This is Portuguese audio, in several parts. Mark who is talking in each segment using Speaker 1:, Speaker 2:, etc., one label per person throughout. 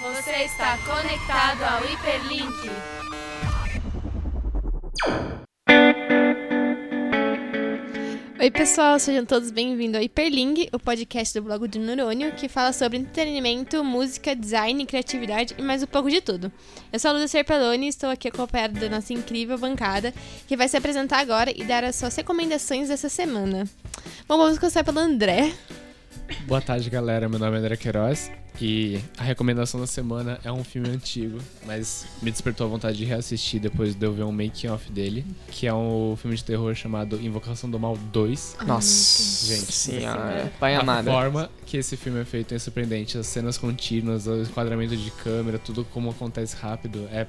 Speaker 1: Você está conectado ao Hiperlink.
Speaker 2: Oi, pessoal, sejam todos bem-vindos ao Hiperlink, o podcast do blog do Neurônio, que fala sobre entretenimento, música, design, criatividade e mais um pouco de tudo. Eu sou a Luda Serpaloni e estou aqui acompanhada da nossa incrível bancada, que vai se apresentar agora e dar as suas recomendações dessa semana. Bom, vamos começar pelo André.
Speaker 3: Boa tarde, galera. Meu nome é André Queiroz e a recomendação da semana é um filme antigo, mas me despertou a vontade de reassistir depois de eu ver um making-off dele, que é um filme de terror chamado Invocação do Mal 2.
Speaker 4: Nossa,
Speaker 3: Gente,
Speaker 4: senhora. Pai
Speaker 3: A forma que esse filme é feito é surpreendente. As cenas contínuas, o enquadramento de câmera, tudo como acontece rápido é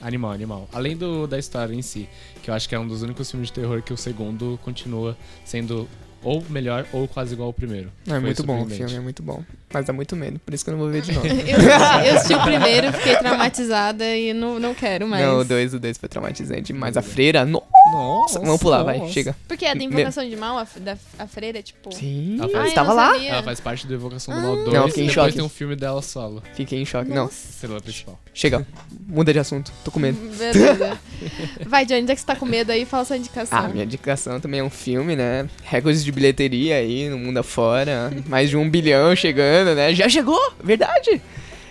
Speaker 3: animal, animal. Além do, da história em si, que eu acho que é um dos únicos filmes de terror que o segundo continua sendo ou melhor ou quase igual ao primeiro.
Speaker 4: Não, é
Speaker 3: Foi
Speaker 4: muito bom o filme, é muito bom. Mas dá muito medo, por isso que eu não vou ver de novo.
Speaker 2: Eu, eu assisti o primeiro, fiquei traumatizada e não, não quero mais.
Speaker 4: Não, o 2, o 2 foi traumatizante. Mas a freira, no...
Speaker 3: Nossa,
Speaker 4: vamos pular, vai,
Speaker 3: nossa.
Speaker 4: chega.
Speaker 2: Porque a da invocação de mal, a, da, a freira, tipo...
Speaker 4: Sim,
Speaker 3: Ela faz-
Speaker 4: estava lá?
Speaker 2: sabia.
Speaker 3: Ela faz parte do Evocação do. Mal 2
Speaker 4: Não, fiquei em
Speaker 3: depois
Speaker 4: choque.
Speaker 3: tem um filme dela solo,
Speaker 4: Fiquei em choque. Não,
Speaker 3: estrela principal.
Speaker 4: chega. Muda de assunto, tô com medo.
Speaker 2: Beleza. Vai, Johnny, já que você tá com medo aí, fala sua indicação.
Speaker 4: Ah, minha indicação também é um filme, né? Recordes de bilheteria aí no mundo afora. Mais de um bilhão chegando, né? Já chegou, verdade.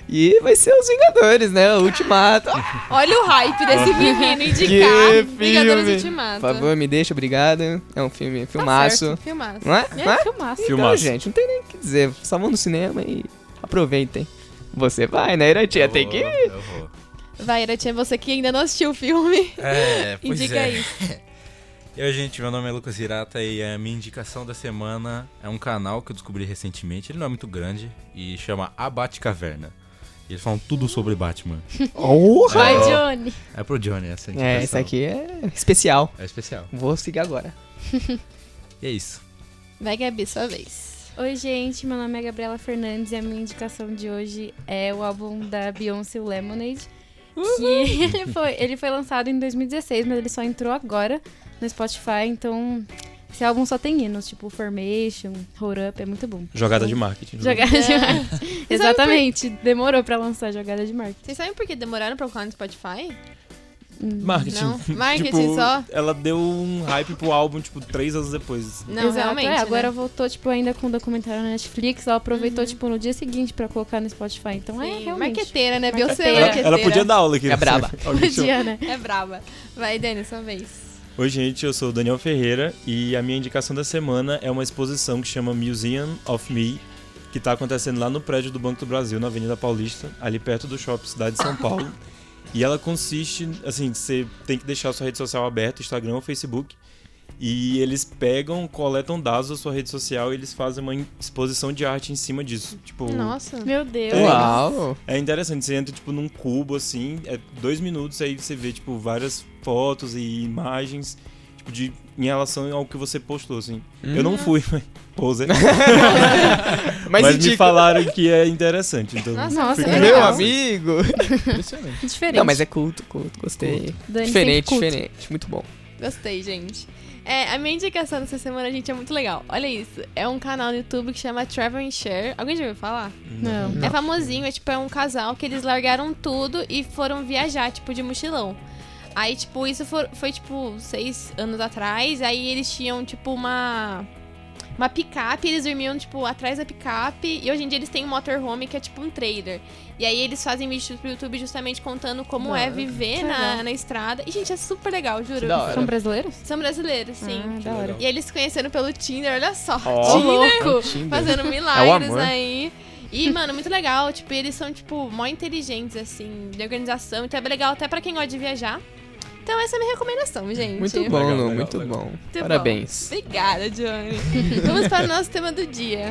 Speaker 4: E vai ser Os Vingadores, né? O Ultimato.
Speaker 2: Olha o hype desse menino indicar
Speaker 4: Que
Speaker 2: Vingadores
Speaker 4: filme.
Speaker 2: Ultimato.
Speaker 4: Por favor, me deixa, obrigado. É um filme,
Speaker 2: Tá
Speaker 4: filmaço.
Speaker 2: certo, filmaço.
Speaker 4: Não é? Não é?
Speaker 2: É, filmaço.
Speaker 4: Então,
Speaker 5: Filmaço.
Speaker 4: gente, não tem nem o que dizer. Só vão no cinema e aproveitem. Você vai, né, Iratia? Tem que ir.
Speaker 5: Eu vou.
Speaker 2: Vai, Iratinha, você que ainda não assistiu o filme,
Speaker 5: É, pois
Speaker 2: indica
Speaker 5: é.
Speaker 2: aí.
Speaker 5: E aí, gente, meu nome é Lucas Hirata e a minha indicação da semana é um canal que eu descobri recentemente. Ele não é muito grande e chama A Batcaverna. Eles falam tudo sobre Batman.
Speaker 2: Vai,
Speaker 5: É.
Speaker 2: Johnny.
Speaker 5: É pro Johnny essa indicação.
Speaker 4: É, esse aqui é especial.
Speaker 5: É especial.
Speaker 4: Vou seguir agora.
Speaker 5: E é isso.
Speaker 2: Vai, Gabi, sua vez.
Speaker 6: Oi, gente, meu nome é Gabriela Fernandes e a minha indicação de hoje é o álbum da Beyoncé o Lemonade. Que ele foi, ele foi lançado em 2016, mas ele só entrou agora no Spotify, então esse álbum só tem hinos, tipo Formation, Hold Up, é muito bom.
Speaker 5: Jogada de marketing.
Speaker 6: Jogada de
Speaker 2: É.
Speaker 6: marketing. Exatamente, demorou pra lançar jogada de marketing.
Speaker 2: Vocês sabem por que demoraram pra colocar no Spotify?
Speaker 5: Marketing.
Speaker 2: Não? Marketing
Speaker 5: Tipo,
Speaker 2: só?
Speaker 5: Ela deu um hype pro álbum, tipo, três anos depois.
Speaker 2: Não,
Speaker 6: Exato,
Speaker 2: realmente,
Speaker 6: é, agora
Speaker 2: né?
Speaker 6: voltou, tipo, ainda com o documentário na Netflix, ela aproveitou, tipo, no dia seguinte pra colocar no Spotify, então é
Speaker 2: Sim,
Speaker 6: realmente...
Speaker 2: Marqueteira, né? É
Speaker 6: Marqueteira.
Speaker 5: Ela, ela podia dar aula aqui.
Speaker 4: É braba.
Speaker 6: Podia, né?
Speaker 2: É braba. Vai, Dani, sua vez.
Speaker 5: Oi, gente, eu sou o Daniel Ferreira e a minha indicação da semana é uma exposição que chama Museum of Me, que está acontecendo lá no prédio do Banco do Brasil, na Avenida Paulista, ali perto do Shopping Cidade de São Paulo. e ela consiste, assim, você tem que deixar sua rede social aberta, Instagram ou Facebook, e eles pegam, coletam dados da sua rede social e eles fazem uma exposição de arte em cima disso. Tipo,
Speaker 2: Nossa.
Speaker 6: Meu Deus.
Speaker 5: É.
Speaker 4: Uau!
Speaker 5: é interessante, você entra tipo num cubo assim, é dois minutos aí você vê tipo várias fotos e imagens tipo de em relação ao que você postou assim. Eu não fui, mas poser.
Speaker 4: Mas,
Speaker 5: Mas, me falaram que é interessante, então.
Speaker 2: Nossa,
Speaker 6: é
Speaker 4: Meu amigo!
Speaker 3: Impressionante.
Speaker 6: Diferente.
Speaker 4: Não, mas é culto, culto, gostei.
Speaker 6: Dani
Speaker 4: Diferente,
Speaker 6: culto.
Speaker 4: diferente. Muito bom.
Speaker 2: Gostei, gente. É, a minha indicação dessa semana, gente, é muito legal. Olha isso. É um canal no YouTube que chama Travel and Share. Alguém já ouviu falar?
Speaker 6: Não.
Speaker 4: Não.
Speaker 2: É famosinho, é tipo, é um casal que eles largaram tudo e foram viajar, tipo, de mochilão. Aí, tipo, isso for- foi, tipo, seis anos atrás. Aí eles tinham, tipo, uma. Uma picape, eles dormiam, tipo, atrás da picape. E hoje em dia eles têm um motorhome que é tipo um trailer. E aí eles fazem vídeos pro YouTube justamente contando como
Speaker 4: Da
Speaker 2: é viver na, na estrada. E, gente, é super legal, juro.
Speaker 6: São brasileiros?
Speaker 2: São brasileiros, sim.
Speaker 6: Ah, da hora.
Speaker 2: E eles se conheceram pelo Tinder, olha só.
Speaker 4: Ó,
Speaker 2: Tinder,
Speaker 4: Tinder.
Speaker 2: fazendo
Speaker 4: É
Speaker 2: milagres
Speaker 4: amor.
Speaker 2: aí. E, mano, muito legal. Tipo, eles são, tipo, mó inteligentes, assim, de organização. Então é legal até pra quem gosta de viajar. Então essa é a minha recomendação, gente.
Speaker 4: Muito bom,
Speaker 5: Legal, legal,
Speaker 4: muito
Speaker 5: legal.
Speaker 4: bom.
Speaker 2: Muito
Speaker 4: Parabéns.
Speaker 2: bom. Obrigada, Johnny. Vamos para o nosso tema do dia.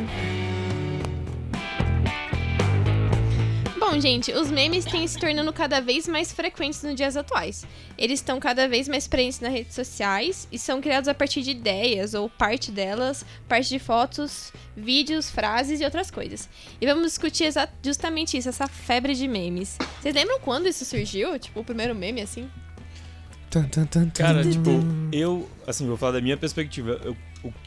Speaker 2: Bom, gente, os memes têm se tornando cada vez mais frequentes nos dias atuais. Eles estão cada vez mais presentes nas redes sociais e são criados a partir de ideias ou parte delas, parte de fotos, vídeos, frases e outras coisas. E vamos discutir justamente isso, essa febre de memes. Vocês lembram quando isso surgiu? Tipo, o primeiro meme, assim?
Speaker 5: Cara, tipo, eu, assim, vou falar da minha perspectiva. Eu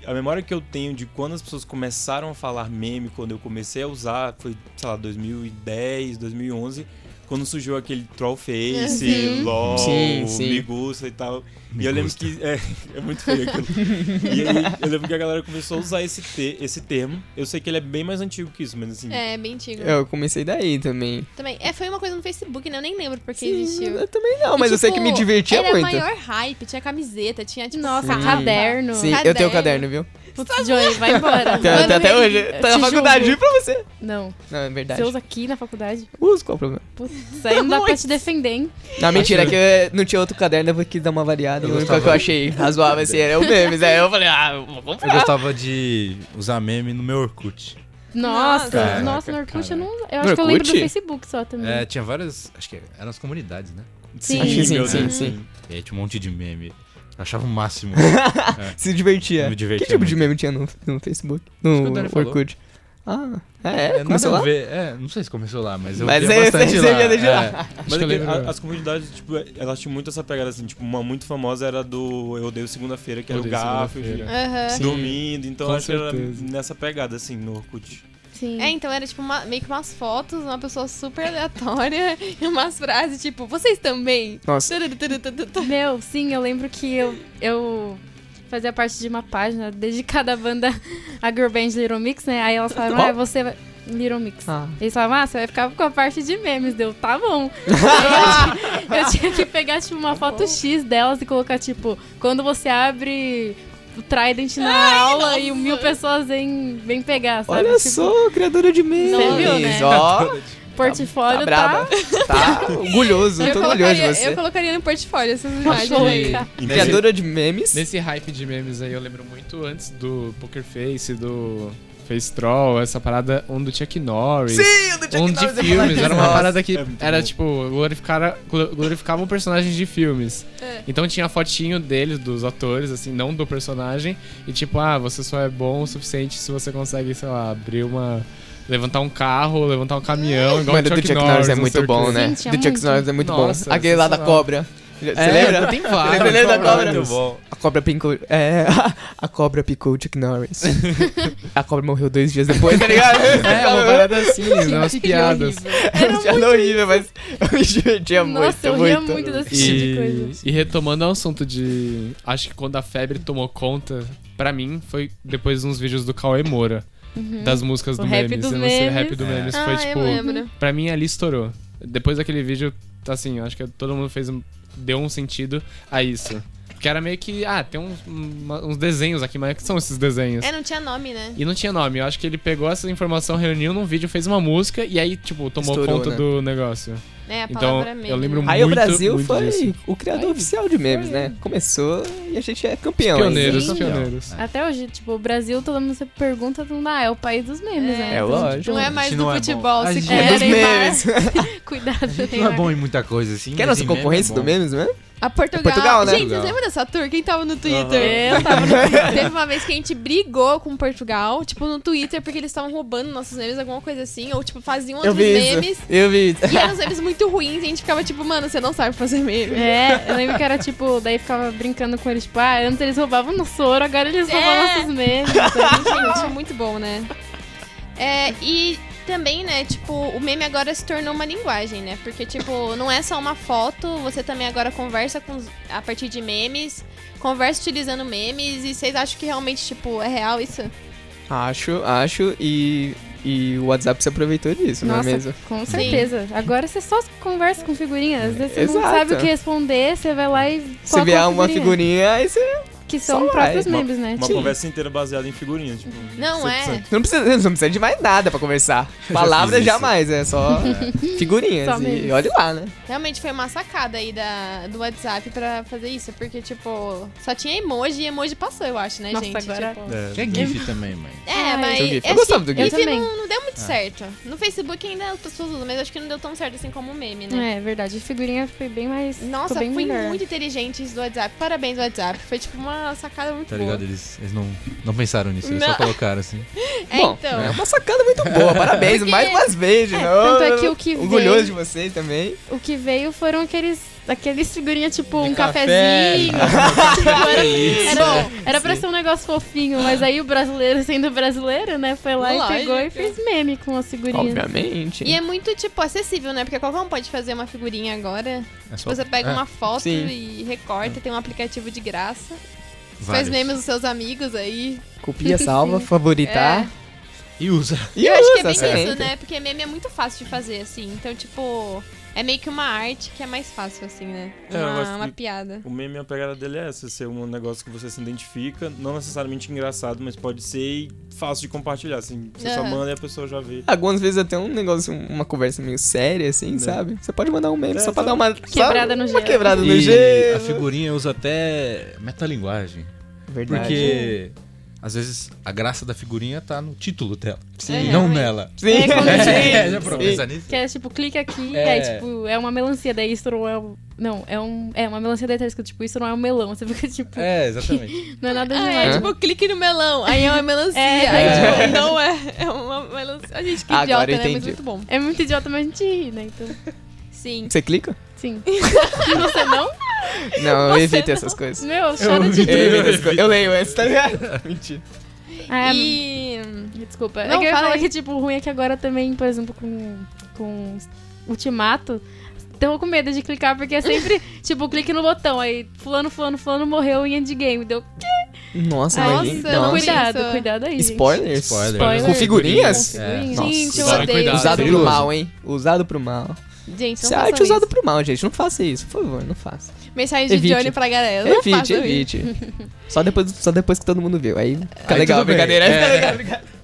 Speaker 5: a memória que eu tenho de quando as pessoas começaram a falar meme, quando eu comecei a usar, foi, sei lá, 2010, 2011, quando surgiu aquele Trollface,
Speaker 2: Uhum.
Speaker 5: LOL,
Speaker 4: Sim, sim.
Speaker 5: Migusta e tal. E eu lembro que. É, é muito feio aquilo. e aí, eu lembro que a galera começou a usar esse, te, esse termo. Eu sei que ele é bem mais antigo que isso, mas assim.
Speaker 2: É, bem antigo.
Speaker 4: Eu comecei daí também.
Speaker 2: Também. É, foi uma coisa no Facebook, né? Eu nem lembro porque
Speaker 4: Sim,
Speaker 2: existiu.
Speaker 4: eu também não, mas
Speaker 2: E,
Speaker 4: eu sei que
Speaker 2: tipo,
Speaker 4: me divertia
Speaker 2: era
Speaker 4: muito.
Speaker 2: maior hype, tinha camiseta, tinha tipo
Speaker 6: Nossa, caderno.
Speaker 4: Sim, eu
Speaker 2: Caderno.
Speaker 4: tenho o caderno, viu?
Speaker 6: Putz, Joey, vai embora.
Speaker 4: Tem,
Speaker 2: Mano,
Speaker 4: tem até
Speaker 2: eu-
Speaker 4: hoje.
Speaker 6: eu
Speaker 4: Tá na faculdade, juro pra você.
Speaker 6: Não,
Speaker 4: Não, é verdade.
Speaker 6: você usa aqui na faculdade.
Speaker 4: Uso, qual o problema?
Speaker 6: Putz, isso aí não dá pra te defender, hein?
Speaker 4: Não, mentira, é que eu não tinha outro caderno, eu quis dar uma variada.
Speaker 7: Eu
Speaker 4: o único que eu achei razoável assim era o memes. Aí eu falei, ah, vou
Speaker 7: Eu
Speaker 4: comprar.
Speaker 7: gostava de usar meme no meu Orkut.
Speaker 6: Nossa,
Speaker 2: Nossa.
Speaker 6: nossa, no
Speaker 3: Caraca,
Speaker 6: Orkut eu não. Eu acho que eu lembro do
Speaker 4: Orkut?
Speaker 6: Facebook só também.
Speaker 7: É, tinha várias. Acho que eram as comunidades, né?
Speaker 6: Sim.
Speaker 4: Sim,
Speaker 5: meu
Speaker 4: sim,
Speaker 5: Deus,
Speaker 4: sim.
Speaker 7: E aí tinha um monte de meme. Achava o máximo.
Speaker 4: Se divertia.
Speaker 7: Me divertia
Speaker 4: que tipo de
Speaker 7: muito.
Speaker 4: meme tinha no, no Facebook? No. Orkut? Ah, é,
Speaker 7: nada
Speaker 4: começou
Speaker 7: a
Speaker 4: lá?
Speaker 7: ver. É, não sei se começou lá, mas eu
Speaker 4: Mas
Speaker 7: via
Speaker 4: aí
Speaker 7: bastante lá. é.
Speaker 4: lá.
Speaker 5: Mas é que a- as comunidades, tipo, elas tinham muito essa pegada assim, tipo, uma muito famosa era do Eu Odeio Segunda-feira, que era o Garfield.
Speaker 4: Sim.
Speaker 5: dormindo, então
Speaker 3: Com
Speaker 5: acho que era
Speaker 3: certeza.
Speaker 5: nessa pegada, assim, no Orkut.
Speaker 6: Sim.
Speaker 2: É, então era tipo uma- meio que umas fotos, uma pessoa super aleatória e umas frases tipo, vocês também?
Speaker 4: Nossa.
Speaker 6: Meu, sim, eu lembro que eu, eu fazia parte de uma página dedicada à banda a Girl Band Little Mix, né? Aí elas falaram,
Speaker 4: Qual?
Speaker 6: ah, você vai... Little Mix.
Speaker 4: Ah.
Speaker 6: Eles falavam, ah, você vai ficar com a parte de memes. Deu, tá bom. Eu, tinha- eu tinha que pegar, tipo, uma foto X delas e colocar, tipo, quando você abre o Trident na aula e mil pessoas vêm, vêm pegar, sabe?
Speaker 4: Olha
Speaker 6: Tipo,
Speaker 4: só, criadora de memes.
Speaker 6: Você viu, né?
Speaker 4: Ó,
Speaker 6: portfólio
Speaker 4: tá
Speaker 6: tá...
Speaker 4: braba. Tá orgulhoso,
Speaker 2: Eu
Speaker 4: tô orgulhoso de você.
Speaker 2: eu colocaria no portfólio essas imagens
Speaker 6: Achou,
Speaker 2: aí.
Speaker 4: Criadora de memes.
Speaker 3: Nesse hype de memes aí, eu lembro muito antes do Poker Face, do Face Troll, essa parada, um do Chuck Norris.
Speaker 4: Sim, o do Chuck
Speaker 3: um de
Speaker 4: Norris, eu
Speaker 3: filmes,
Speaker 4: falei
Speaker 3: era uma parada que
Speaker 5: é
Speaker 3: era
Speaker 5: bom.
Speaker 3: tipo, glorificar, glorificavam personagens de filmes.
Speaker 2: É.
Speaker 3: Então tinha fotinho deles, dos atores, assim, não do personagem. E tipo, ah, você só é bom o suficiente se você consegue, sei lá, abrir uma. levantar um carro, levantar um caminhão, igual
Speaker 4: Mano,
Speaker 3: o
Speaker 4: do
Speaker 3: Chuck,
Speaker 4: Chuck Norris é muito bom, né?
Speaker 6: Sim, tinha
Speaker 4: do Chuck
Speaker 6: muito.
Speaker 4: Norris é muito
Speaker 3: Nossa,
Speaker 4: bom. Aquele lá da cobra. Você
Speaker 3: É,
Speaker 4: lembra?
Speaker 3: tem vários.
Speaker 4: Você lembra da cobra?
Speaker 5: bom.
Speaker 4: A cobra picou. É, a cobra picou o Chuck Norris. a cobra morreu dois dias depois, tá ligado?
Speaker 3: É, uma parada assim, umas
Speaker 6: Que
Speaker 3: piadas.
Speaker 4: Era piada horrível, mas eu me divertia muito.
Speaker 6: Nossa, eu ria
Speaker 4: muito.
Speaker 6: muito desse tipo de coisa.
Speaker 3: E, retomando o assunto de. Acho que quando a febre tomou conta, pra mim, foi depois de uns vídeos do Cauê Moura. Das músicas
Speaker 6: Uhum. O
Speaker 3: do
Speaker 6: rap
Speaker 3: Memes. não sei,
Speaker 6: memes.
Speaker 3: rap do Memes.
Speaker 2: Ah,
Speaker 3: foi
Speaker 2: eu
Speaker 3: tipo.
Speaker 2: lembro.
Speaker 3: Pra mim ali estourou. Depois daquele vídeo, assim, acho que todo mundo fez um, deu um sentido a isso. Que era meio que, ah, tem uns, uns desenhos aqui, mas o que são esses desenhos?
Speaker 2: É, não tinha nome, né?
Speaker 3: E não tinha nome. Eu acho que ele pegou essa informação, reuniu num vídeo, fez uma música e aí, tipo, tomou
Speaker 4: Estourou,
Speaker 3: conta
Speaker 4: né?
Speaker 3: do negócio.
Speaker 2: É, a
Speaker 3: Então,
Speaker 2: palavra
Speaker 3: eu
Speaker 2: meme.
Speaker 3: lembro
Speaker 4: Aí o
Speaker 3: muito,
Speaker 4: Brasil
Speaker 3: muito
Speaker 4: foi
Speaker 3: disso.
Speaker 4: o criador
Speaker 3: Aí,
Speaker 4: oficial de memes,
Speaker 3: foi.
Speaker 4: né? Começou e a gente é campeão.
Speaker 3: Pioneiros,
Speaker 6: Sim.
Speaker 3: pioneiros.
Speaker 6: Até hoje, tipo, o Brasil, todo mundo se pergunta, todo mundo, ah, é o país dos memes,
Speaker 2: É,
Speaker 6: né?
Speaker 4: É
Speaker 6: Então,
Speaker 4: lógico.
Speaker 2: Não é
Speaker 7: A
Speaker 2: mais
Speaker 7: gente
Speaker 2: do
Speaker 7: não é
Speaker 2: futebol,
Speaker 7: A
Speaker 2: se
Speaker 7: gente
Speaker 2: quer.
Speaker 4: É dos memes.
Speaker 6: Cuidado,
Speaker 7: Não é bom em muita coisa, assim.
Speaker 4: É
Speaker 7: mas
Speaker 4: nossa
Speaker 7: meme
Speaker 4: concorrência
Speaker 7: é
Speaker 4: do memes mesmo?
Speaker 2: A Portugal.
Speaker 4: Portugal, né?
Speaker 2: Gente,
Speaker 7: Portugal.
Speaker 2: vocês lembram dessa tour? Quem tava no Twitter?
Speaker 6: Eu tava no
Speaker 2: Teve uma vez que a gente brigou com Portugal, tipo, no Twitter, porque eles estavam roubando nossos memes, alguma coisa assim, ou tipo, faziam
Speaker 4: Eu
Speaker 2: outros
Speaker 4: vi
Speaker 2: memes.
Speaker 4: isso. Eu vi isso.
Speaker 2: E eram uns memes muito ruins, e a gente ficava tipo, mano, você não sabe fazer meme.
Speaker 6: É, eu lembro que era tipo, daí ficava brincando com eles, tipo, ah, antes eles roubavam nosso ouro, agora eles roubam
Speaker 2: É.
Speaker 6: nossos memes.
Speaker 2: Gente, é muito bom, né? É, e também, né, tipo, o meme agora se tornou uma linguagem, né? Porque, tipo, não é só uma foto, você também agora conversa com, a partir de memes, conversa utilizando memes, e vocês acham que realmente, tipo, é real isso?
Speaker 4: Acho, acho. E, e o WhatsApp se aproveitou disso, não é
Speaker 6: Nossa,
Speaker 4: mesmo?
Speaker 6: com certeza. Agora você só conversa com figurinha. Às vezes você não
Speaker 4: Exato.
Speaker 6: sabe o que responder, você vai lá e
Speaker 4: Você vê uma figurinha, aí você.
Speaker 6: Que
Speaker 4: só
Speaker 6: são
Speaker 4: vai.
Speaker 6: próprios
Speaker 5: Uma-
Speaker 6: memes, né?
Speaker 5: Uma
Speaker 6: Tipo,
Speaker 5: conversa inteira baseada em figurinhas, tipo.
Speaker 2: Não é.
Speaker 5: 100%.
Speaker 4: Não precisa, não precisa de mais nada pra conversar. Palavras jamais, é só figurinhas.
Speaker 6: Só
Speaker 4: e olha lá, né?
Speaker 2: Realmente foi uma sacada aí da, do WhatsApp pra fazer isso, porque, tipo, só tinha emoji e emoji passou, eu acho, né,
Speaker 6: Nossa,
Speaker 2: gente?
Speaker 6: agora-
Speaker 2: Tipo,
Speaker 5: É.
Speaker 7: Tinha GIF também, mãe.
Speaker 2: É, mas.
Speaker 4: eu. Eu gostava do
Speaker 6: GIF.
Speaker 2: GIF não, não deu muito certo. No Facebook ainda as pessoas usam, mas acho que não deu tão certo assim como o meme, né?
Speaker 6: É verdade, figurinha foi bem mais.
Speaker 2: Nossa,
Speaker 6: bem
Speaker 2: foi
Speaker 6: melhor.
Speaker 2: muito inteligente isso do WhatsApp. Parabéns, WhatsApp. Foi tipo uma uma sacada muito
Speaker 7: Tá
Speaker 2: boa.
Speaker 7: ligado? Eles, eles não, não pensaram nisso, eles só
Speaker 2: Não.
Speaker 7: colocaram assim.
Speaker 2: É,
Speaker 4: Bom,
Speaker 2: então.
Speaker 4: é uma sacada muito boa. Parabéns,
Speaker 2: Porque-
Speaker 4: mais umas vezes, de novo.
Speaker 6: tanto é que o que
Speaker 4: Orgulhoso
Speaker 6: veio-
Speaker 4: de vocês também.
Speaker 6: O que veio foram aqueles, aqueles figurinhas, tipo,
Speaker 7: De
Speaker 6: um
Speaker 7: café.
Speaker 6: cafezinho. Tipo, era, era, era pra ser um negócio fofinho, mas aí o brasileiro, sendo brasileiro, né, foi lá
Speaker 2: Lógico.
Speaker 6: e pegou e fez meme com as figurinhas.
Speaker 4: Obviamente.
Speaker 2: E é muito, tipo, acessível, né? Porque qualquer um pode fazer uma figurinha agora.
Speaker 7: É só,
Speaker 2: Você pega
Speaker 7: é,
Speaker 2: uma foto
Speaker 4: Sim.
Speaker 2: e recorta, tem um aplicativo de graça. Faz memes dos seus amigos aí.
Speaker 4: Copia, salva, favoritar.
Speaker 7: E usa.
Speaker 4: E
Speaker 2: eu acho que é
Speaker 4: usa
Speaker 2: bem
Speaker 4: sempre.
Speaker 2: isso, né? Porque meme é muito fácil de fazer, assim. Então, tipo, é meio que uma arte que é mais fácil, assim, né?
Speaker 5: É,
Speaker 2: Uma,
Speaker 5: acho
Speaker 2: uma
Speaker 5: que-
Speaker 2: piada.
Speaker 5: O meme, a pegada dele é essa, ser um negócio que você se identifica, não necessariamente engraçado, mas pode ser e fácil de compartilhar, assim. Você só
Speaker 2: Aham.
Speaker 5: manda e a pessoa já vê.
Speaker 4: Algumas vezes até um negócio, uma conversa meio séria, assim,
Speaker 5: Né.
Speaker 4: sabe? Você pode mandar um meme
Speaker 5: É,
Speaker 4: só pra
Speaker 5: só-
Speaker 4: dar uma
Speaker 6: Quebrada no
Speaker 4: Uma
Speaker 6: gelo.
Speaker 4: quebrada no
Speaker 7: E
Speaker 4: gelo.
Speaker 7: a figurinha usa até metalinguagem.
Speaker 4: Verdade.
Speaker 7: Porque às vezes a graça da figurinha tá no título dela.
Speaker 2: Sim.
Speaker 7: E não
Speaker 2: Realmente.
Speaker 7: nela.
Speaker 4: Sim.
Speaker 6: É, quando
Speaker 7: É, já pensar nisso?
Speaker 6: Que é tipo, clica aqui,
Speaker 7: É.
Speaker 6: é. tipo, é uma melancia, daí isso não é um. Não, é um. É uma melancia daí tá escrito, tipo, isso não é um melão. Você fica tipo,
Speaker 7: É, exatamente.
Speaker 6: não é nada
Speaker 2: Ah,
Speaker 6: demais.
Speaker 2: é tipo, clique no melão. Aí é uma melancia.
Speaker 6: É.
Speaker 2: Aí,
Speaker 7: É.
Speaker 2: tipo, não é. É uma melancia. A gente, que
Speaker 4: Agora
Speaker 2: idiota,
Speaker 4: eu
Speaker 2: né? Mas muito bom.
Speaker 6: É muito idiota, mas a gente ri, né? Então,
Speaker 2: Sim.
Speaker 4: Você clica?
Speaker 6: sim. Você não?
Speaker 4: Não, eu
Speaker 2: Você
Speaker 4: evito
Speaker 2: não.
Speaker 4: essas coisas.
Speaker 6: Meu, chora de.
Speaker 4: Eu evito essas coisas. Eu leio antes, tá ligado? Mentira.
Speaker 6: Ah,
Speaker 2: E.
Speaker 6: Desculpa.
Speaker 2: Não,
Speaker 6: é que eu ia
Speaker 2: fala
Speaker 6: falar
Speaker 2: aí.
Speaker 6: que, tipo, o ruim é que agora também, por exemplo, com, com Ultimato, tô com medo de clicar, porque é sempre, tipo, clique no botão, aí fulano, fulano, fulano morreu em endgame. Deu,
Speaker 4: Nossa,
Speaker 2: Nossa,
Speaker 4: imagina.
Speaker 2: eu não
Speaker 4: Nossa.
Speaker 6: cuidado, cuidado aí. gente.
Speaker 4: Spoilers?
Speaker 7: Spoiler.
Speaker 6: Spoiler.
Speaker 4: Com figurinhas? Nossa.
Speaker 2: Gente, eu odeio.
Speaker 3: cuidado.
Speaker 4: Usado pro
Speaker 7: perigoso.
Speaker 4: mal, hein? Usado pro mal.
Speaker 2: Gente, não
Speaker 4: Essa
Speaker 2: façam
Speaker 4: arte usada
Speaker 2: isso.
Speaker 4: pro mal, gente. Não faça isso, por favor, não faça.
Speaker 2: Mensagem de
Speaker 4: Evite.
Speaker 2: Johnny pra galera. Não
Speaker 4: Evite, evite. Só depois, só depois que todo mundo viu. Aí fica
Speaker 7: Aí
Speaker 4: legal brincadeira. Fica
Speaker 7: É.
Speaker 4: legal brincadeira.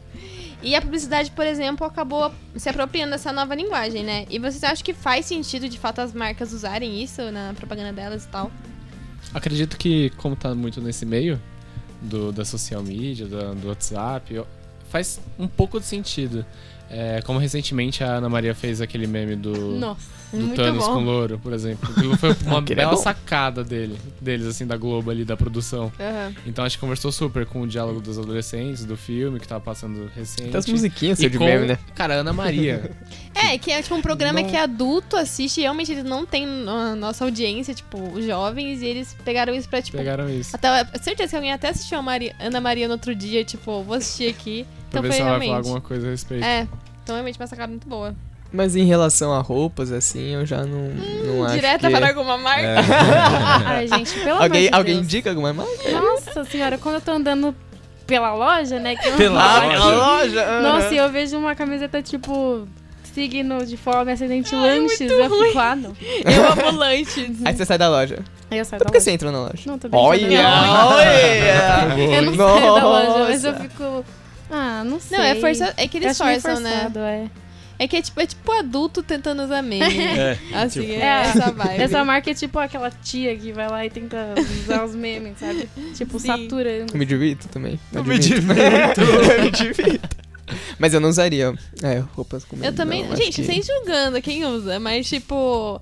Speaker 2: E a publicidade, por exemplo, acabou se apropriando dessa nova linguagem, né? E vocês acham que faz sentido, de fato, as marcas usarem isso na propaganda delas e tal?
Speaker 3: Acredito que, como tá muito nesse meio do, da social media, do, do WhatsApp, faz um pouco de sentido. É, como recentemente a Ana Maria fez aquele meme do,
Speaker 6: Nossa.
Speaker 3: do Thanos
Speaker 2: bom.
Speaker 3: com louro, por exemplo. Aquilo foi uma
Speaker 4: é
Speaker 3: bela
Speaker 4: bom.
Speaker 3: sacada dele, deles, assim, da Globo ali, da produção.
Speaker 2: Aham.
Speaker 3: Então acho que conversou super com o diálogo dos adolescentes, do filme que tava passando recente.
Speaker 4: Tem as musiquinhas,
Speaker 3: E
Speaker 4: de
Speaker 3: com,
Speaker 4: meme, né?
Speaker 3: Cara, Ana Maria.
Speaker 2: É, que é tipo um programa
Speaker 3: Não-
Speaker 2: que adulto assiste e realmente eles não tem a nossa audiência, tipo, os jovens, e eles pegaram isso pra, tipo.
Speaker 3: pegaram isso.
Speaker 2: Até, certeza que alguém até assistiu a Maria- Ana Maria no outro dia, tipo, vou assistir aqui.
Speaker 3: Pra
Speaker 2: Então
Speaker 3: ver
Speaker 2: foi
Speaker 3: se ela vai
Speaker 2: realmente.
Speaker 3: falar alguma coisa a respeito.
Speaker 2: É, então realmente uma sacada muito boa.
Speaker 4: Mas em relação a roupas, assim, eu já não, não acho
Speaker 2: Direta
Speaker 4: que...
Speaker 2: para alguma marca.
Speaker 7: É.
Speaker 6: Ai, gente, pelo
Speaker 4: Alguém,
Speaker 6: amor de
Speaker 4: alguém
Speaker 6: Deus.
Speaker 4: indica alguma marca?
Speaker 6: Nossa senhora, quando eu tô andando pela loja, né? Que eu...
Speaker 7: Pela loja.
Speaker 4: loja!
Speaker 6: Nossa, e eu vejo uma camiseta tipo signo de fome, acidente
Speaker 2: Ai,
Speaker 6: lanches.
Speaker 2: muito
Speaker 6: Eu
Speaker 2: ruim.
Speaker 6: fico, ah, não.
Speaker 2: Eu amo lanches.
Speaker 4: Aí você sai da loja.
Speaker 6: Aí eu saio
Speaker 4: Então
Speaker 6: da
Speaker 4: por que você entrou na loja?
Speaker 6: Não, tô brincando.
Speaker 4: Olha!
Speaker 6: Eu não saio da loja, mas
Speaker 4: Nossa.
Speaker 6: eu fico. Ah, não sei.
Speaker 2: Não, é força. É que
Speaker 6: Eu
Speaker 2: eles forçam, né?
Speaker 6: é.
Speaker 2: É que é tipo, é tipo adulto tentando usar meme.
Speaker 5: É,
Speaker 2: Assim,
Speaker 5: tipo,
Speaker 2: é,
Speaker 6: É.
Speaker 2: essa vibe.
Speaker 6: Essa marca é tipo aquela tia que vai lá e tenta usar os memes, sabe? Tipo,
Speaker 2: Sim.
Speaker 6: saturando.
Speaker 4: Eu me divirto também.
Speaker 7: Eu me
Speaker 4: divirto. eu me divirto. Mas eu não usaria é, roupas com
Speaker 2: Eu também.
Speaker 4: não,
Speaker 2: gente,
Speaker 4: que-
Speaker 2: sem julgando quem usa, mas tipo.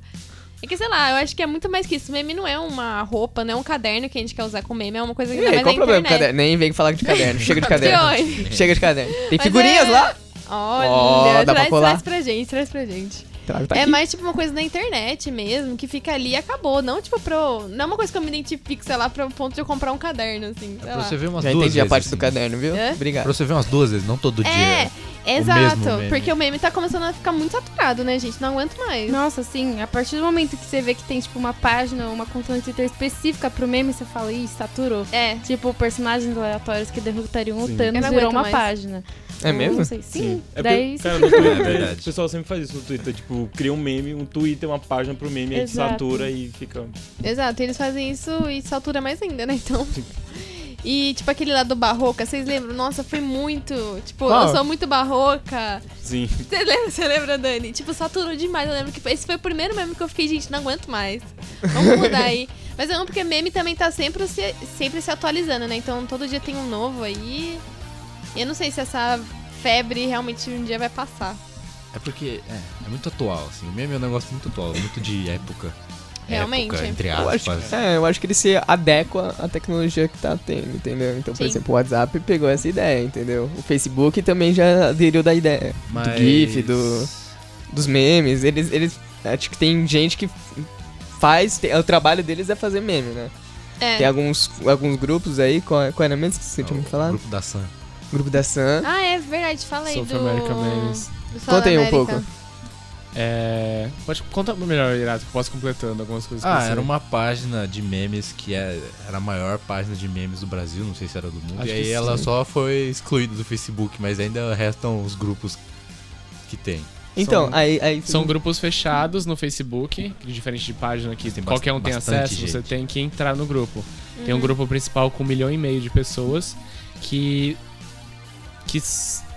Speaker 2: É que sei lá, eu acho que é muito mais que isso. Meme não é uma roupa, não é um caderno que a gente quer usar com meme, é uma coisa que tá
Speaker 4: aí,
Speaker 2: mais
Speaker 4: qual o problema com caderno? Nem vem falar de caderno. Chega de caderno.
Speaker 2: Pior.
Speaker 4: Chega de caderno. Tem figurinhas
Speaker 2: é-
Speaker 4: lá?
Speaker 2: Olha,
Speaker 4: pra
Speaker 2: traz,
Speaker 4: colar?
Speaker 2: traz pra gente, traz pra gente.
Speaker 4: Trago, tá
Speaker 2: é
Speaker 4: aqui.
Speaker 2: mais tipo uma coisa na internet mesmo, que fica ali e acabou. Não tipo pro. Não é uma coisa que eu me identifico, sei lá, pro ponto de eu comprar um caderno, assim. Sei
Speaker 7: Pra
Speaker 2: lá.
Speaker 7: você ver umas
Speaker 4: Já
Speaker 7: duas
Speaker 4: entendi a
Speaker 7: vezes,
Speaker 4: parte
Speaker 7: assim.
Speaker 4: do caderno, viu?
Speaker 2: É?
Speaker 4: Obrigado.
Speaker 7: Pra você ver umas duas vezes, não todo
Speaker 2: É,
Speaker 7: dia.
Speaker 2: exato.
Speaker 7: mesmo meme.
Speaker 2: Porque o meme tá começando a ficar muito saturado, né, gente? Não aguento mais.
Speaker 6: Nossa, assim, a partir do momento que você vê que tem, tipo, uma página, uma conta no Twitter específica pro meme, você fala, ih, saturou.
Speaker 2: É.
Speaker 6: Tipo, personagens aleatórios que derrotariam o
Speaker 5: Sim.
Speaker 6: Thanos virou uma
Speaker 2: mais.
Speaker 6: página.
Speaker 4: É mesmo?
Speaker 6: Não sei. Sim.
Speaker 5: É
Speaker 6: Daí
Speaker 5: porque, cara, no Twitter,
Speaker 7: É verdade.
Speaker 5: o pessoal sempre faz isso no Twitter. Tipo, cria um meme, um Twitter, uma página pro meme, aí
Speaker 6: Exato.
Speaker 5: satura e fica.
Speaker 2: Exato, eles fazem isso e satura mais ainda, né? Então. E, tipo, aquele lá do Barroca, vocês lembram? Nossa, foi muito. Tipo,
Speaker 4: Qual?
Speaker 2: eu sou muito barroca.
Speaker 5: Sim.
Speaker 2: Você lembra, você lembra, Dani? Tipo, saturou demais. Eu lembro que foi- esse foi o primeiro meme que eu fiquei, gente, não aguento mais. Vamos mudar aí. Mas eu amo porque meme também tá sempre se, sempre se atualizando, né? Então todo dia tem um novo aí. Eu não sei se essa febre realmente um dia vai passar.
Speaker 7: É porque é, é muito atual, assim. O meme é um negócio muito atual, muito de época.
Speaker 2: Realmente.
Speaker 7: época, entre
Speaker 4: Eu acho,
Speaker 7: aspas.
Speaker 4: é, eu acho que ele se adequa à tecnologia que tá tendo, entendeu? Então, por
Speaker 2: Sim.
Speaker 4: exemplo, o WhatsApp pegou essa ideia, entendeu? O Facebook também já aderiu da ideia.
Speaker 7: Mas...
Speaker 4: Do GIF, do, dos memes. Eles, eles. Acho que tem gente que faz. tem- o trabalho deles é fazer meme, né?
Speaker 2: É.
Speaker 4: Tem alguns, alguns grupos aí. Qual, qual era mesmo que você tinha me
Speaker 7: O
Speaker 4: falado?
Speaker 7: grupo da Sam.
Speaker 4: Grupo da Sam.
Speaker 2: Ah, é verdade, fala aí
Speaker 3: South
Speaker 2: do...
Speaker 3: America Memes.
Speaker 2: do South
Speaker 4: Conta aí um pouco.
Speaker 3: É. Pode contar melhor, Irato, que eu posso completando algumas coisas que eu
Speaker 7: Ah,
Speaker 3: sei.
Speaker 7: era uma página de memes que é- era a maior página de memes do Brasil, não sei se era do mundo.
Speaker 3: Acho
Speaker 7: e
Speaker 3: que
Speaker 7: aí ela
Speaker 3: sim.
Speaker 7: só foi excluída do Facebook, mas ainda restam os grupos que tem.
Speaker 4: Então,
Speaker 3: São-
Speaker 4: aí. aí
Speaker 3: São grupos fechados no Facebook, que diferente de página que
Speaker 7: Tem
Speaker 3: qualquer um tem
Speaker 7: bastante
Speaker 3: acesso, você
Speaker 7: gente.
Speaker 3: tem que entrar no grupo. Tem
Speaker 2: Uhum.
Speaker 3: um grupo principal com um milhão e meio de pessoas que. Que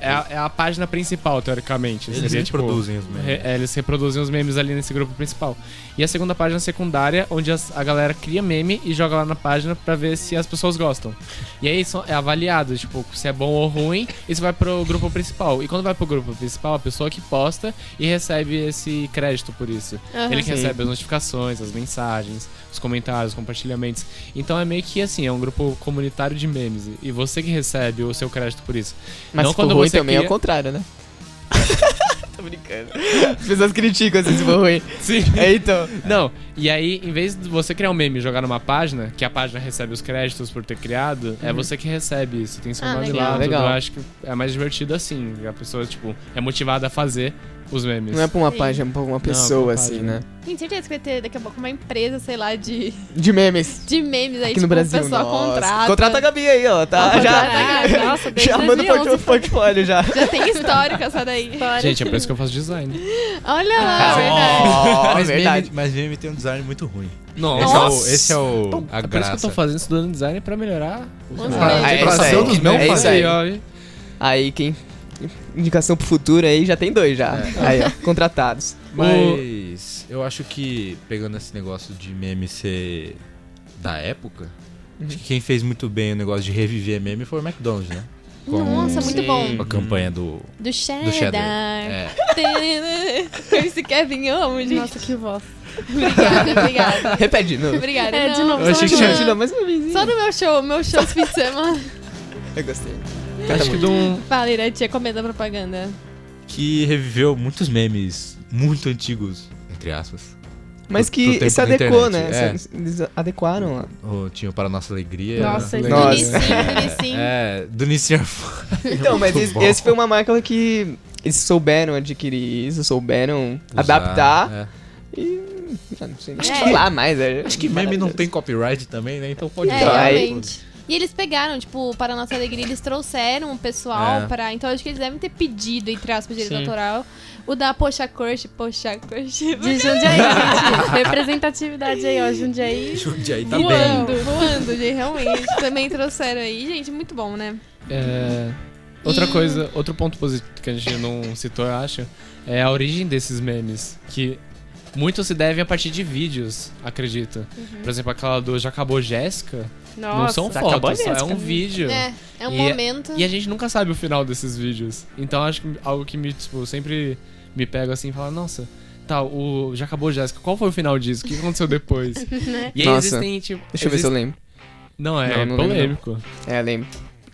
Speaker 3: é a, é a página principal, teoricamente.
Speaker 7: Eles
Speaker 3: Seria, tipo,
Speaker 7: reproduzem os memes.
Speaker 3: re- é, eles reproduzem os memes ali nesse grupo principal. E a segunda página secundária, onde as- a galera cria meme e joga lá na página pra ver se as pessoas gostam. E aí só- é avaliado, tipo, se é bom ou ruim, isso vai pro grupo principal. E quando vai pro grupo principal, a pessoa que posta e recebe esse crédito por isso.
Speaker 2: Aham.
Speaker 3: Ele que recebe as notificações, as mensagens, os comentários, os compartilhamentos. Então é meio que assim, é um grupo comunitário de memes. E você que recebe o seu crédito por isso.
Speaker 4: Mas
Speaker 3: não quando
Speaker 4: ruim
Speaker 3: você
Speaker 4: também é
Speaker 3: cria-
Speaker 4: o contrário, né? Tô brincando. As pessoas criticam assim se for ruim.
Speaker 3: Sim.
Speaker 4: É, então.
Speaker 3: Não, e aí, em vez de você criar um meme e jogar numa página, que a página recebe os créditos por ter criado, é você que recebe isso. Tem seu
Speaker 2: Ah,
Speaker 3: nome
Speaker 2: legal.
Speaker 3: lá, tudo.
Speaker 4: Legal.
Speaker 3: Eu acho que é mais divertido assim. A pessoa, tipo, é motivada a fazer os memes.
Speaker 4: Não é pra uma
Speaker 2: Sim.
Speaker 4: página, é pra uma
Speaker 3: pra
Speaker 4: pessoa,
Speaker 3: uma
Speaker 4: assim,
Speaker 3: página.
Speaker 4: né?
Speaker 2: Tenho certeza que vai ter daqui a pouco uma empresa, sei lá, de,
Speaker 4: De memes.
Speaker 2: de memes aí,
Speaker 4: Aqui
Speaker 2: tipo,
Speaker 4: no Brasil.
Speaker 2: o pessoal
Speaker 4: Nossa.
Speaker 2: contrata.
Speaker 4: Contrata a Gabi aí, ó. Tá, já.
Speaker 2: Gabi.
Speaker 6: Nossa,
Speaker 4: Já manda o
Speaker 6: 2011.
Speaker 4: portfólio- portfólio já.
Speaker 2: Já tem histórico essa daí.
Speaker 3: Gente, é por isso que eu faço design.
Speaker 2: Olha lá,
Speaker 4: Ah,
Speaker 2: verdade.
Speaker 4: Ó,
Speaker 7: mas,
Speaker 4: verdade.
Speaker 7: meme, mas meme tem um design muito ruim.
Speaker 3: Nossa.
Speaker 7: Esse é o, esse é o
Speaker 3: Então,
Speaker 7: a
Speaker 3: é por isso que eu tô fazendo, estudando design pra melhorar.
Speaker 2: Os
Speaker 3: Ah,
Speaker 4: é
Speaker 3: um dos não
Speaker 4: É isso
Speaker 3: fazer,
Speaker 4: aí.
Speaker 3: ó.
Speaker 4: Aí, quem. Indicação pro futuro aí já tem dois já. Aí, ó. Contratados.
Speaker 7: Mas eu acho que, pegando esse negócio de meme ser da época, acho que quem fez muito bem o negócio de reviver meme foi o McDonald's, né? Com
Speaker 2: Nossa, muito bom.
Speaker 7: a campanha do,
Speaker 2: Do cheddar.
Speaker 7: do cheddar. É.
Speaker 2: Com esse Kevin, eu amo, gente.
Speaker 6: Nossa, que voz.
Speaker 2: Obrigada, obrigada.
Speaker 4: Repete de novo.
Speaker 2: Obrigada.
Speaker 6: É, de
Speaker 2: não,
Speaker 6: novo,
Speaker 2: só
Speaker 3: Eu achei que
Speaker 4: De novo, mais uma vez.
Speaker 2: Só no meu show, meu show esse fim de semana.
Speaker 4: Eu gostei.
Speaker 3: Acho que de um.
Speaker 2: Fala, Iratia, comenta a propaganda.
Speaker 7: Que reviveu muitos memes muito antigos, entre aspas.
Speaker 4: Mas
Speaker 7: Do-
Speaker 4: que se adequou, né?
Speaker 7: é.
Speaker 4: Eles adequaram lá.
Speaker 7: Ou tinha Para Nossa Alegria.
Speaker 6: Nossa.
Speaker 2: Nissin, do Nissin.
Speaker 7: É, do Nissin
Speaker 4: Então, mas
Speaker 7: Muito
Speaker 4: esse, esse foi uma marca que eles souberam adquirir isso, souberam
Speaker 7: Usar,
Speaker 4: adaptar.
Speaker 7: é.
Speaker 4: E. não sei nem
Speaker 2: É.
Speaker 4: falar mais. é-
Speaker 7: Acho que meme não tem copyright também, né? Então pode
Speaker 2: É,
Speaker 7: usar.
Speaker 4: aí-
Speaker 2: realmente. E eles pegaram, tipo, para a nossa alegria, eles trouxeram o pessoal
Speaker 7: É.
Speaker 2: pra. Então acho que eles devem ter pedido, entre aspas, direito autoral. O da Poxa Crush, Poxa Crush.
Speaker 6: De Jundiaí, gente. Representatividade aí, ó. Jundiaí.
Speaker 7: Jundiaí tá bem.
Speaker 2: voando, voando, gente, realmente. Também trouxeram aí. Gente, muito bom, né?
Speaker 3: É, Outra
Speaker 2: E-
Speaker 3: coisa, outro ponto positivo que a gente não citou, eu acho, é a origem desses memes. Que muito se devem a partir de vídeos, acredito.
Speaker 2: Uhum.
Speaker 3: Por exemplo, aquela do Já Acabou Jéssica. Não
Speaker 6: Nossa.
Speaker 3: são
Speaker 4: acabou
Speaker 3: fotos, é um vídeo.
Speaker 2: É, é um
Speaker 3: E-
Speaker 2: momento.
Speaker 3: E a gente nunca sabe o final desses vídeos. Então acho que algo que me, tipo, sempre me pega assim e fala, nossa, tá, o Já Acabou Jéssica, qual foi o final disso? O que aconteceu depois?
Speaker 2: Né?
Speaker 3: E aí
Speaker 4: Nossa.
Speaker 3: existem, tipo.
Speaker 4: Deixa eu ver se eu
Speaker 3: existe-
Speaker 4: lembro.
Speaker 3: Não, é
Speaker 4: Não, não lembro,
Speaker 3: polêmico.
Speaker 4: É, lembro.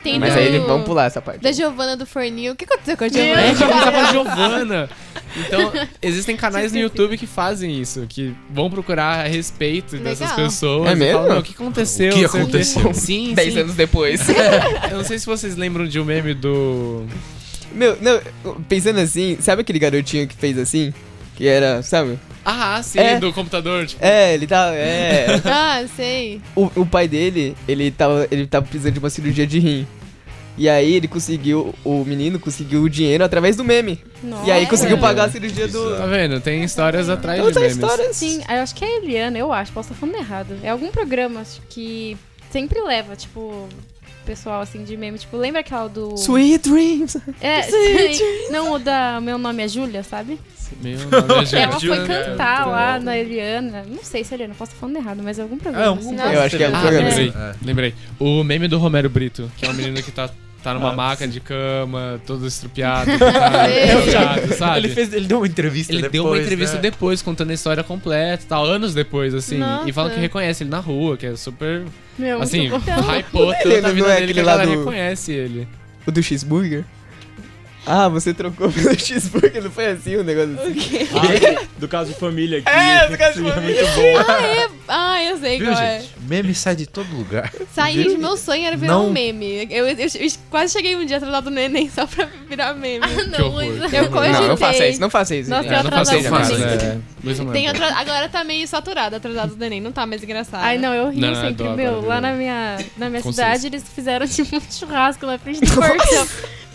Speaker 2: Tem
Speaker 4: Mas
Speaker 2: do-
Speaker 4: aí vamos pular essa parte.
Speaker 2: Da Giovana do Fornil. O que aconteceu com a
Speaker 3: É,
Speaker 2: Giovana?
Speaker 3: com a Giovana. Então, existem canais no YouTube que fazem isso, que vão procurar a respeito dessas
Speaker 2: Legal.
Speaker 3: pessoas.
Speaker 4: É mesmo?
Speaker 3: falam, "Meu, o que aconteceu?
Speaker 7: O que aconteceu?"
Speaker 3: Sim,
Speaker 4: Dez
Speaker 3: sim.
Speaker 4: anos depois.
Speaker 3: Eu não sei se vocês lembram de um meme do.
Speaker 4: Meu, não, pensando assim, sabe aquele garotinho que fez assim? Que era, sabe?
Speaker 3: Ah, sim,
Speaker 4: É.
Speaker 3: do computador. Tipo,
Speaker 4: É, ele tá. É.
Speaker 2: Ah, sei.
Speaker 4: o, o pai dele, ele tava, ele tava precisando de uma cirurgia de rim. E aí ele conseguiu, o menino conseguiu o dinheiro através do meme.
Speaker 6: Nossa.
Speaker 4: E aí conseguiu
Speaker 2: É.
Speaker 4: pagar a cirurgia do.
Speaker 3: Tá vendo? Tem histórias atrás de
Speaker 4: Outra
Speaker 3: memes.
Speaker 4: história.
Speaker 6: Sim, eu acho que é a Eliana, eu acho, posso estar falando errado. É algum programa que sempre leva, tipo, pessoal assim de meme. Tipo, lembra aquela do.
Speaker 4: Sweet Dreams.
Speaker 6: É, sim. Não, o da Meu Nome é Júlia, sabe?
Speaker 3: Meu nome é
Speaker 6: Ela
Speaker 3: Júlia.
Speaker 6: foi cantar lá na Eliana. Não sei se é Eliana, posso estar falando errado, mas é algum programa.
Speaker 7: É,
Speaker 6: assim.
Speaker 7: algum
Speaker 2: Não,
Speaker 4: Eu acho que é um
Speaker 3: Ah,
Speaker 4: programa.
Speaker 3: lembrei.
Speaker 7: É.
Speaker 3: Lembrei. O meme do Romero Brito, que é um menino que tá tá numa maca de cama, todo estrupiado, tá chateado, sabe?
Speaker 7: Ele, fez, ele deu uma entrevista
Speaker 3: Ele
Speaker 7: depois,
Speaker 3: deu uma entrevista
Speaker 7: né?
Speaker 3: depois, contando a história completa e tal, anos depois, assim.
Speaker 2: Nossa.
Speaker 3: E fala que reconhece ele na rua, que é super.
Speaker 6: Meu,
Speaker 3: assim, hypou
Speaker 4: Ele
Speaker 3: tanto a vida
Speaker 4: é
Speaker 3: dele que a galera
Speaker 4: do-
Speaker 3: reconhece ele.
Speaker 4: O do cheeseburger? Ah, você trocou pelo cheeseburger, não foi assim o negócio assim?
Speaker 5: Ah, do caso de família aqui.
Speaker 4: É, do caso de
Speaker 5: Sim, é
Speaker 4: família.
Speaker 5: muito bom.
Speaker 2: Ah, é? Ah, eu sei
Speaker 7: Viu,
Speaker 2: qual é.
Speaker 7: gente? Meme sai de todo lugar.
Speaker 2: Sai, gente, meu sonho era virar
Speaker 7: Não.
Speaker 2: um meme. Eu, eu- eu quase cheguei um dia atrasado no Enem só pra virar meme.
Speaker 3: Que horror.
Speaker 2: Eu cogitei.
Speaker 4: Não, não faça isso, não faça isso.
Speaker 6: Nossa,
Speaker 3: É, não faça isso, não
Speaker 6: Enem.
Speaker 3: é. Não é
Speaker 2: Tem
Speaker 3: bom.
Speaker 2: atra- Agora tá meio saturado atrasado do Enem, não tá mais engraçado.
Speaker 6: Ai, não, eu rio
Speaker 3: Não, não, é
Speaker 6: sempre.
Speaker 3: dó
Speaker 6: Meu,
Speaker 3: agora,
Speaker 6: lá na minha, na minha cidade, eles fizeram tipo um churrasco na frente do portão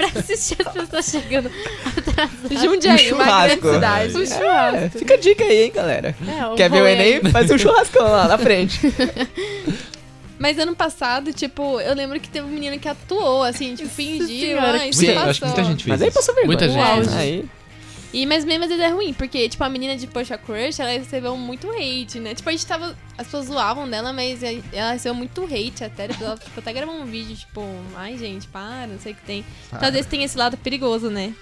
Speaker 6: pra assistir as pessoas chegando atrasadas.
Speaker 2: Jundiaí,
Speaker 4: Um
Speaker 2: uma grande
Speaker 4: churrasco.
Speaker 2: cidade.
Speaker 6: Um churrasco.
Speaker 4: É, fica a dica aí, hein, galera.
Speaker 6: É,
Speaker 4: Quer ver o. Enem? Faz um churrascão lá na frente.
Speaker 2: Mas ano passado, tipo, eu lembro que teve um menino que atuou, assim, tipo, fingiu.
Speaker 6: senhora,
Speaker 2: Ah, isso
Speaker 4: Sim,
Speaker 2: passou.
Speaker 7: Acho que muita gente fez
Speaker 4: Mas aí passou vergonha.
Speaker 3: Muita
Speaker 2: gente.
Speaker 4: É, Aí,
Speaker 2: E, mas mesmo às vezes é ruim, porque, tipo, a menina de Poxa Crush, ela recebeu muito hate, né? Tipo, a gente tava. As pessoas zoavam dela, mas ela recebeu muito hate até. Ela tipo, até gravou um vídeo, tipo, ai, gente, para, não sei o que tem. Então, às vezes tem esse lado perigoso, né?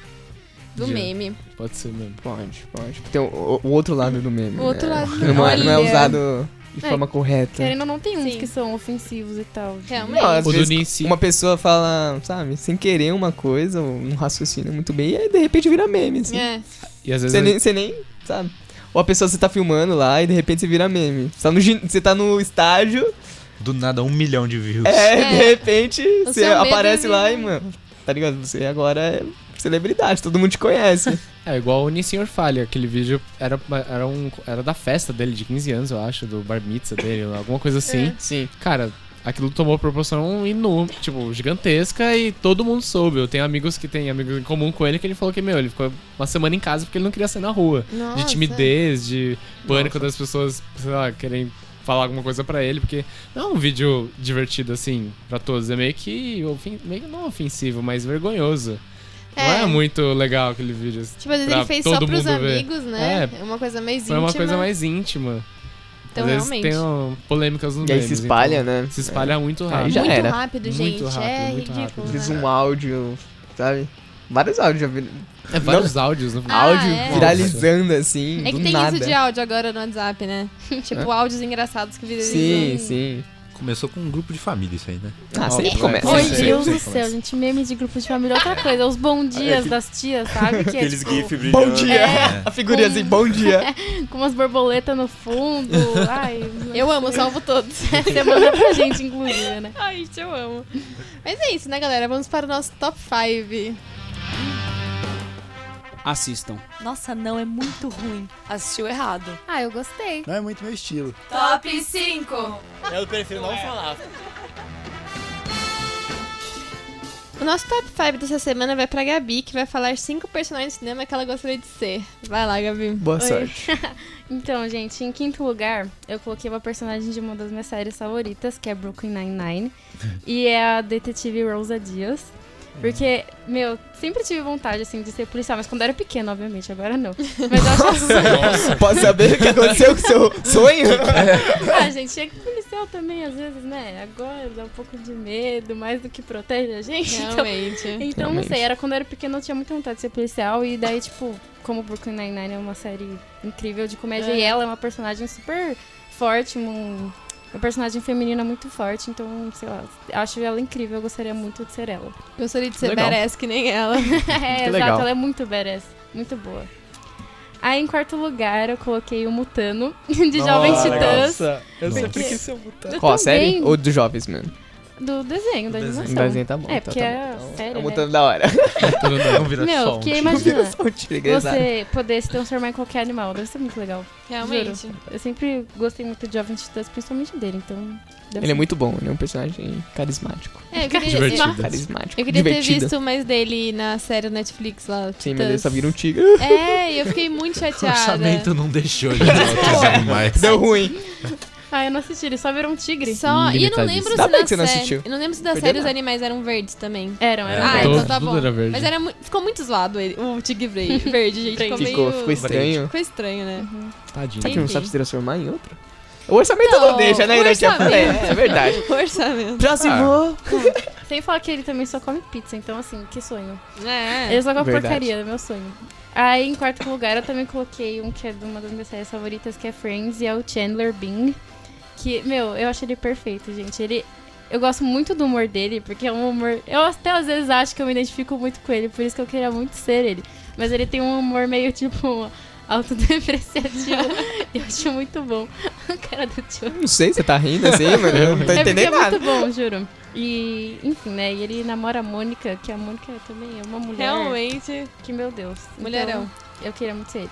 Speaker 2: Do
Speaker 3: De-
Speaker 2: meme.
Speaker 3: Pode ser mesmo.
Speaker 4: pode, pode. Tem o, o- outro lado do meme.
Speaker 2: O outro
Speaker 4: né?
Speaker 2: lado.
Speaker 4: Que Não é, não é
Speaker 2: Olha.
Speaker 4: usado de
Speaker 6: É,
Speaker 4: forma correta.
Speaker 6: Querendo ou não, tem uns
Speaker 2: Sim.
Speaker 6: que são ofensivos e tal.
Speaker 2: Realmente.
Speaker 4: Não, às vezes uma pessoa fala, sabe, sem querer uma coisa, ou não raciocina muito bem, e aí de repente vira meme, assim.
Speaker 2: É.
Speaker 3: E às vezes.
Speaker 4: Você nem, você nem, sabe? Ou a pessoa você tá filmando lá e de repente você vira meme. Você tá no, você tá no estágio,
Speaker 7: Do nada, um milhão de views.
Speaker 4: é,
Speaker 2: É.
Speaker 4: de repente
Speaker 2: O
Speaker 4: você
Speaker 2: medo
Speaker 4: aparece lá e, mano, tá ligado? Você agora é celebridade, todo mundo te conhece.
Speaker 3: É igual o Nissenhor Falha, aquele vídeo era, era, um, era da festa dele de 15 anos, eu acho, do bar mitzvah dele, alguma coisa assim.
Speaker 4: Sim.
Speaker 3: Cara, aquilo tomou proporção inú, tipo, gigantesca e todo mundo soube. Eu tenho amigos que têm amigos em comum com ele que ele falou que, meu, ele ficou uma semana em casa porque ele não queria sair na rua.
Speaker 2: Nossa.
Speaker 3: De timidez, de pânico das pessoas, sei lá, querem falar alguma coisa pra ele, porque não é um vídeo divertido assim pra todos, é meio que meio não ofensivo, mas vergonhoso. Não
Speaker 2: É.
Speaker 3: é muito legal aquele vídeo.
Speaker 2: Tipo, às vezes ele fez só
Speaker 3: todo
Speaker 2: pros
Speaker 3: mundo ver.
Speaker 2: amigos, né?
Speaker 3: É.
Speaker 2: É uma coisa mais íntima.
Speaker 3: uma coisa mais íntima.
Speaker 2: Então,
Speaker 3: Às vezes
Speaker 2: realmente.
Speaker 3: tem um, polêmicas no
Speaker 4: E aí se espalha, né?
Speaker 3: Se espalha muito
Speaker 4: Aí
Speaker 3: rápido.
Speaker 4: já
Speaker 2: muito
Speaker 4: era.
Speaker 2: rápido,
Speaker 3: Muito
Speaker 2: gente.
Speaker 3: rápido,
Speaker 2: é
Speaker 3: muito
Speaker 2: ridículo.
Speaker 3: rápido.
Speaker 4: Fiz
Speaker 2: né?
Speaker 4: um áudio, sabe? Vários áudios já vi.
Speaker 3: É vários áudios no
Speaker 2: Ah,
Speaker 4: áudio
Speaker 2: é?
Speaker 4: viralizando assim,
Speaker 2: É que
Speaker 4: do
Speaker 2: tem
Speaker 4: nada.
Speaker 2: isso de áudio agora no WhatsApp, né? tipo, áudios engraçados que viralizam.
Speaker 4: Sim, sim.
Speaker 7: Começou com um grupo de família isso aí, né?
Speaker 4: Ah, sempre começa.
Speaker 3: é.
Speaker 6: Meu
Speaker 3: Sim, sim,
Speaker 6: Deus do céu,
Speaker 3: sim.
Speaker 6: gente, meme de grupo de família é outra coisa. Os bom dias das tias, sabe? Que é,
Speaker 5: Aqueles
Speaker 6: tipo,
Speaker 5: GIF brilhando.
Speaker 4: Bom dia!
Speaker 6: É.
Speaker 4: A figurinha assim, bom dia!
Speaker 6: com umas borboletas no fundo. Ai,
Speaker 2: Eu amo, salvo todos.
Speaker 6: Você manda pra gente, inclusive, né?
Speaker 2: Ai, gente, eu amo. Mas é isso, né, galera? Vamos para o nosso top 5.
Speaker 8: Assistam.
Speaker 1: Nossa, não, é muito ruim. Assistiu errado.
Speaker 6: Ah, eu gostei.
Speaker 9: Não é muito meu estilo.
Speaker 1: Top 5.
Speaker 9: Eu prefiro não falar.
Speaker 2: O nosso top 5 dessa semana vai pra Gabi, que vai falar cinco personagens de cinema que ela gostaria de ser. Vai lá, Gabi.
Speaker 4: Boa
Speaker 6: Oi.
Speaker 4: sorte.
Speaker 6: Então, gente, em quinto lugar, eu coloquei uma personagem de uma das minhas séries favoritas, que é Brooklyn Nine-Nine. e é a detetive Rosa Dias. Porque, meu, sempre tive vontade, assim, de ser policial, mas quando eu era pequena, obviamente, agora não. Mas eu acho
Speaker 4: Posso saber o que aconteceu com o seu sonho?
Speaker 6: Ah, gente, é que policial também, às vezes, né? Agora dá um pouco de medo, mais do que protege a gente. Então,
Speaker 2: Realmente.
Speaker 6: então não
Speaker 4: Realmente.
Speaker 6: sei, era quando eu era pequena, eu tinha muita vontade de ser policial. E daí, tipo, como Brooklyn Nine-Nine é uma série incrível de comédia,
Speaker 2: É.
Speaker 6: e ela é uma personagem super forte, um, uma personagem feminina muito forte. Então, sei lá, acho ela incrível, eu gostaria muito de ser ela.
Speaker 2: Gostaria de ser
Speaker 4: Legal.
Speaker 2: badass que nem ela.
Speaker 6: é, exato,
Speaker 4: legal.
Speaker 6: ela é muito badass, muito boa. Aí, em quarto lugar, eu coloquei o Mutano, de Jovens Titãs.
Speaker 4: eu
Speaker 6: sempre quis
Speaker 4: ser
Speaker 6: Eu
Speaker 4: Qual a série? Ou do Jovens, mano?
Speaker 6: Do desenho, da
Speaker 7: desenho.
Speaker 6: animação.
Speaker 4: O desenho tá bom.
Speaker 6: É,
Speaker 4: tá,
Speaker 6: porque
Speaker 4: tá
Speaker 6: é
Speaker 4: bom.
Speaker 6: série,
Speaker 4: É
Speaker 6: né?
Speaker 4: mutando da hora.
Speaker 7: Não vira
Speaker 6: Meu, porque
Speaker 7: time.
Speaker 6: imagina
Speaker 4: Só um tigre, exato.
Speaker 6: você poder se transformar em qualquer animal. Deve ser muito legal.
Speaker 2: Realmente.
Speaker 6: Juro. Eu sempre gostei muito de Jovem Titãs, principalmente dele, então...
Speaker 4: Ele é
Speaker 6: ser-
Speaker 4: muito bom, ele é um personagem carismático.
Speaker 2: É, eu queria,
Speaker 3: Divertido.
Speaker 4: Carismático.
Speaker 2: eu queria ter visto mais dele na série Netflix lá.
Speaker 4: Sim, mas
Speaker 2: Titãs.
Speaker 4: ele só vira um tigre.
Speaker 2: É, e eu fiquei muito
Speaker 7: O
Speaker 2: chateada.
Speaker 7: orçamento não deixou de usar outros animais.
Speaker 4: Deu ruim.
Speaker 6: Ah, eu não assisti, ele só virou um tigre.
Speaker 2: Só, e eu não lembro se
Speaker 4: Dá
Speaker 2: na
Speaker 4: que você não
Speaker 2: série-
Speaker 4: assistiu.
Speaker 2: Eu não lembro se da
Speaker 4: Perdeu
Speaker 2: série os
Speaker 4: nada.
Speaker 2: animais eram verdes também.
Speaker 6: Eram, eram.
Speaker 7: É.
Speaker 2: Ah,
Speaker 3: Todo-
Speaker 2: então tá
Speaker 3: tudo
Speaker 2: bom.
Speaker 3: era verde.
Speaker 2: Mas era mu- ficou muito zoado ele, o tigre verde, verde gente. Ficou,
Speaker 4: Ficou,
Speaker 2: meio...
Speaker 4: ficou estranho.
Speaker 2: Ficou estranho, né?
Speaker 3: Tadinho.
Speaker 4: Será que não sabe se transformar em outro? O orçamento
Speaker 2: Não,
Speaker 4: não deixa, né?
Speaker 2: o
Speaker 4: Ainda tinha-
Speaker 2: orçamento.
Speaker 4: É, é verdade.
Speaker 2: O orçamento.
Speaker 4: Próximo.
Speaker 6: Sem falar que ele também só come pizza, então assim, que sonho.
Speaker 2: É.
Speaker 6: Ele só come
Speaker 4: Verdade.
Speaker 6: porcaria, meu sonho. Aí, em quarto lugar, eu também coloquei um que é de uma das minhas séries favoritas, que é Friends, e é o Chandler Bing. Que, meu, eu acho ele perfeito, gente. Ele. Eu gosto muito do humor dele, porque é um humor. Eu até às vezes acho que eu me identifico muito com ele, por isso que eu queria muito ser ele. Mas ele tem um humor meio, tipo, autodepreciativo. eu acho muito bom. A cara do tio.
Speaker 4: Não sei, você tá rindo assim, mano? Eu não tô
Speaker 6: É porque
Speaker 4: entendendo
Speaker 6: é
Speaker 4: nada.
Speaker 6: muito bom, juro. E, enfim, né? E ele namora a Mônica, que a Mônica também é uma mulher.
Speaker 2: Realmente,
Speaker 6: Que, meu Deus.
Speaker 2: mulherão.
Speaker 6: Então, eu queria muito ser ele.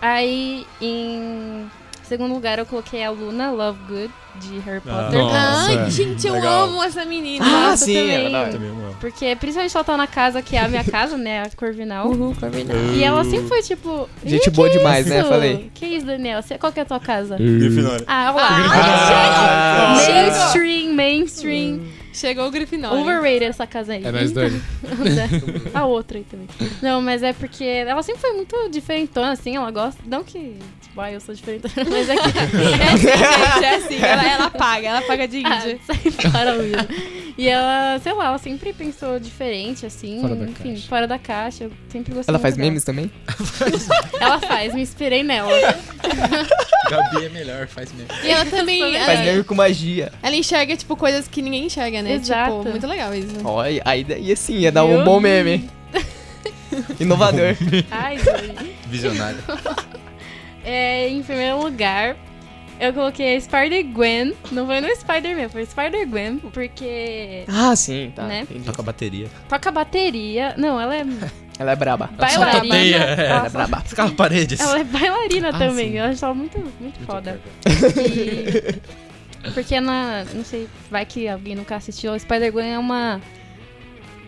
Speaker 6: Aí, em segundo lugar, eu coloquei a Luna Lovegood, de Harry
Speaker 5: Ah.
Speaker 6: Potter.
Speaker 3: Nossa.
Speaker 2: Ai, gente, eu
Speaker 5: Legal.
Speaker 2: amo essa menina.
Speaker 4: Ah,
Speaker 6: Nossa,
Speaker 4: sim, é
Speaker 6: também.
Speaker 4: verdade.
Speaker 5: Também amo.
Speaker 6: Porque, principalmente ela tá na casa, que é a minha casa, né? A Corvinal.
Speaker 2: Uhul, Corvinal.
Speaker 6: E ela sempre foi, tipo...
Speaker 4: Gente
Speaker 6: "Ih,
Speaker 4: boa demais, né?
Speaker 6: isso?
Speaker 4: Falei.
Speaker 6: Que isso, Daniel? Você- Qual que é a tua casa?
Speaker 5: Grifinória.
Speaker 6: Ah, olha
Speaker 4: Ah,
Speaker 6: lá.
Speaker 2: chega.
Speaker 6: Mainstream, mainstream.
Speaker 2: Chegou o Grifinória.
Speaker 6: Overrated essa casa aí.
Speaker 3: É nós dois.
Speaker 6: a outra aí também. Não, mas é porque ela sempre foi muito diferentona, assim, ela gosta. Não que. Tipo, ah, eu sou diferentona, mas é que.
Speaker 2: É assim, gente, é assim. Ela, ela paga, ela paga de
Speaker 6: ah,
Speaker 2: índia.
Speaker 6: sai fora, Luísa. E ela, sei lá, ela sempre pensou diferente, assim.
Speaker 3: Fora da
Speaker 6: enfim,
Speaker 3: caixa.
Speaker 6: fora da caixa. Eu sempre gostei
Speaker 4: Ela faz
Speaker 6: dela.
Speaker 4: memes também?
Speaker 6: Ela faz, me inspirei nela.
Speaker 7: Gabi é melhor, faz mesmo.
Speaker 2: E ela também. Ela,
Speaker 4: Faz meme com magia.
Speaker 2: ela enxerga, tipo, coisas que ninguém enxerga, né?
Speaker 6: Exato.
Speaker 2: Tipo, muito legal isso.
Speaker 4: Olha, aí daí assim, ia dar um bom meme. Inovador.
Speaker 6: Ai.
Speaker 7: Visionário.
Speaker 6: É, em primeiro lugar, eu coloquei a Spider-Gwen. Não foi no Spider-Man, foi Spider-Gwen, porque.
Speaker 4: Ah, sim, tá.
Speaker 6: Né?
Speaker 7: Toca bateria.
Speaker 6: Toca bateria. Não, ela é
Speaker 4: Ela é braba.
Speaker 6: bailarina.
Speaker 7: solta teia, é.
Speaker 6: Ela,
Speaker 4: Ela é braba.
Speaker 7: Escala paredes.
Speaker 6: ela é bailarina
Speaker 3: Ah,
Speaker 6: também.
Speaker 3: sim.
Speaker 6: Eu acho ela muito, muito foda. E- Porque na. Não sei, vai que alguém nunca assistiu. A Spider-Gwen é uma.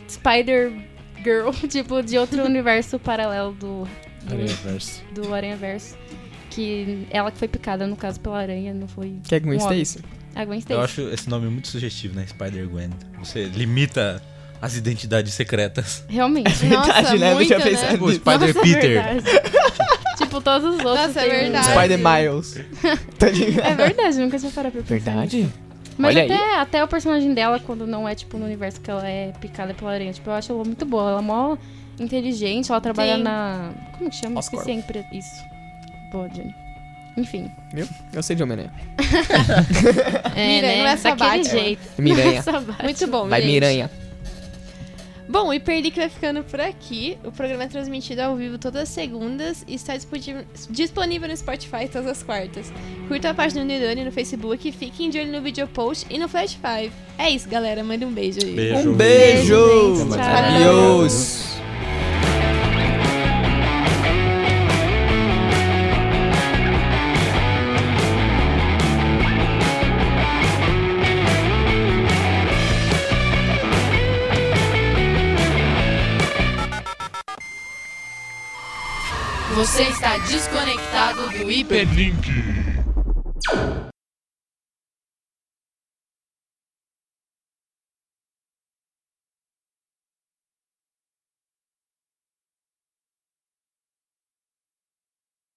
Speaker 6: Spider-Girl, tipo, de outro universo paralelo do. do
Speaker 3: Aranha Verso.
Speaker 6: do Aranha Verso. Que ela que foi picada, no caso, pela aranha, não foi.
Speaker 4: Quer Gwen
Speaker 6: um.
Speaker 4: Stacy?
Speaker 6: A Gwen
Speaker 7: Eu
Speaker 6: Stacy.
Speaker 7: acho esse nome muito sugestivo, né? Spider-Gwen. Você limita as identidades secretas.
Speaker 6: Realmente.
Speaker 2: Nossa,
Speaker 4: né?
Speaker 2: muito,
Speaker 4: eu
Speaker 2: né?
Speaker 4: pensar
Speaker 7: O
Speaker 4: nisso.
Speaker 7: Spider
Speaker 6: Nossa,
Speaker 7: Peter.
Speaker 6: verdade. tipo, todos os outros.
Speaker 2: Nossa, é verdade.
Speaker 4: Spider Miles. Tá?
Speaker 6: É verdade, nunca tinha parado pra pensar.
Speaker 4: Verdade?
Speaker 6: Mas
Speaker 4: Olha
Speaker 6: até, até o personagem dela, quando não é, tipo, no universo que ela é picada pela aranha, tipo, eu acho ela muito boa. Ela é mó inteligente, ela trabalha
Speaker 2: Sim.
Speaker 6: na. Como que chama?
Speaker 4: Oscorp.
Speaker 6: Esqueci a empresa. Isso. Boa, Jenny. Enfim.
Speaker 4: Viu? Eu sei de Homem-Aranha.
Speaker 6: É,
Speaker 2: Miranha,
Speaker 6: né?
Speaker 2: não é
Speaker 6: Daquele
Speaker 2: sabático.
Speaker 6: jeito.
Speaker 4: Miranha.
Speaker 6: Sabático.
Speaker 2: Muito bom,
Speaker 4: Vai,
Speaker 2: gente.
Speaker 4: Miranha.
Speaker 2: Bom, Perdi que vai ficando por aqui. O programa é transmitido ao vivo todas as segundas e está disponível, no Spotify todas as quartas. Curta a página do Nidani no Facebook, fiquem de olho no video post e no Flash 5. É isso, galera. Manda um beijo aí.
Speaker 5: Beijo.
Speaker 4: Um beijo! Adiós!
Speaker 1: Você está desconectado do
Speaker 8: Hiperlink.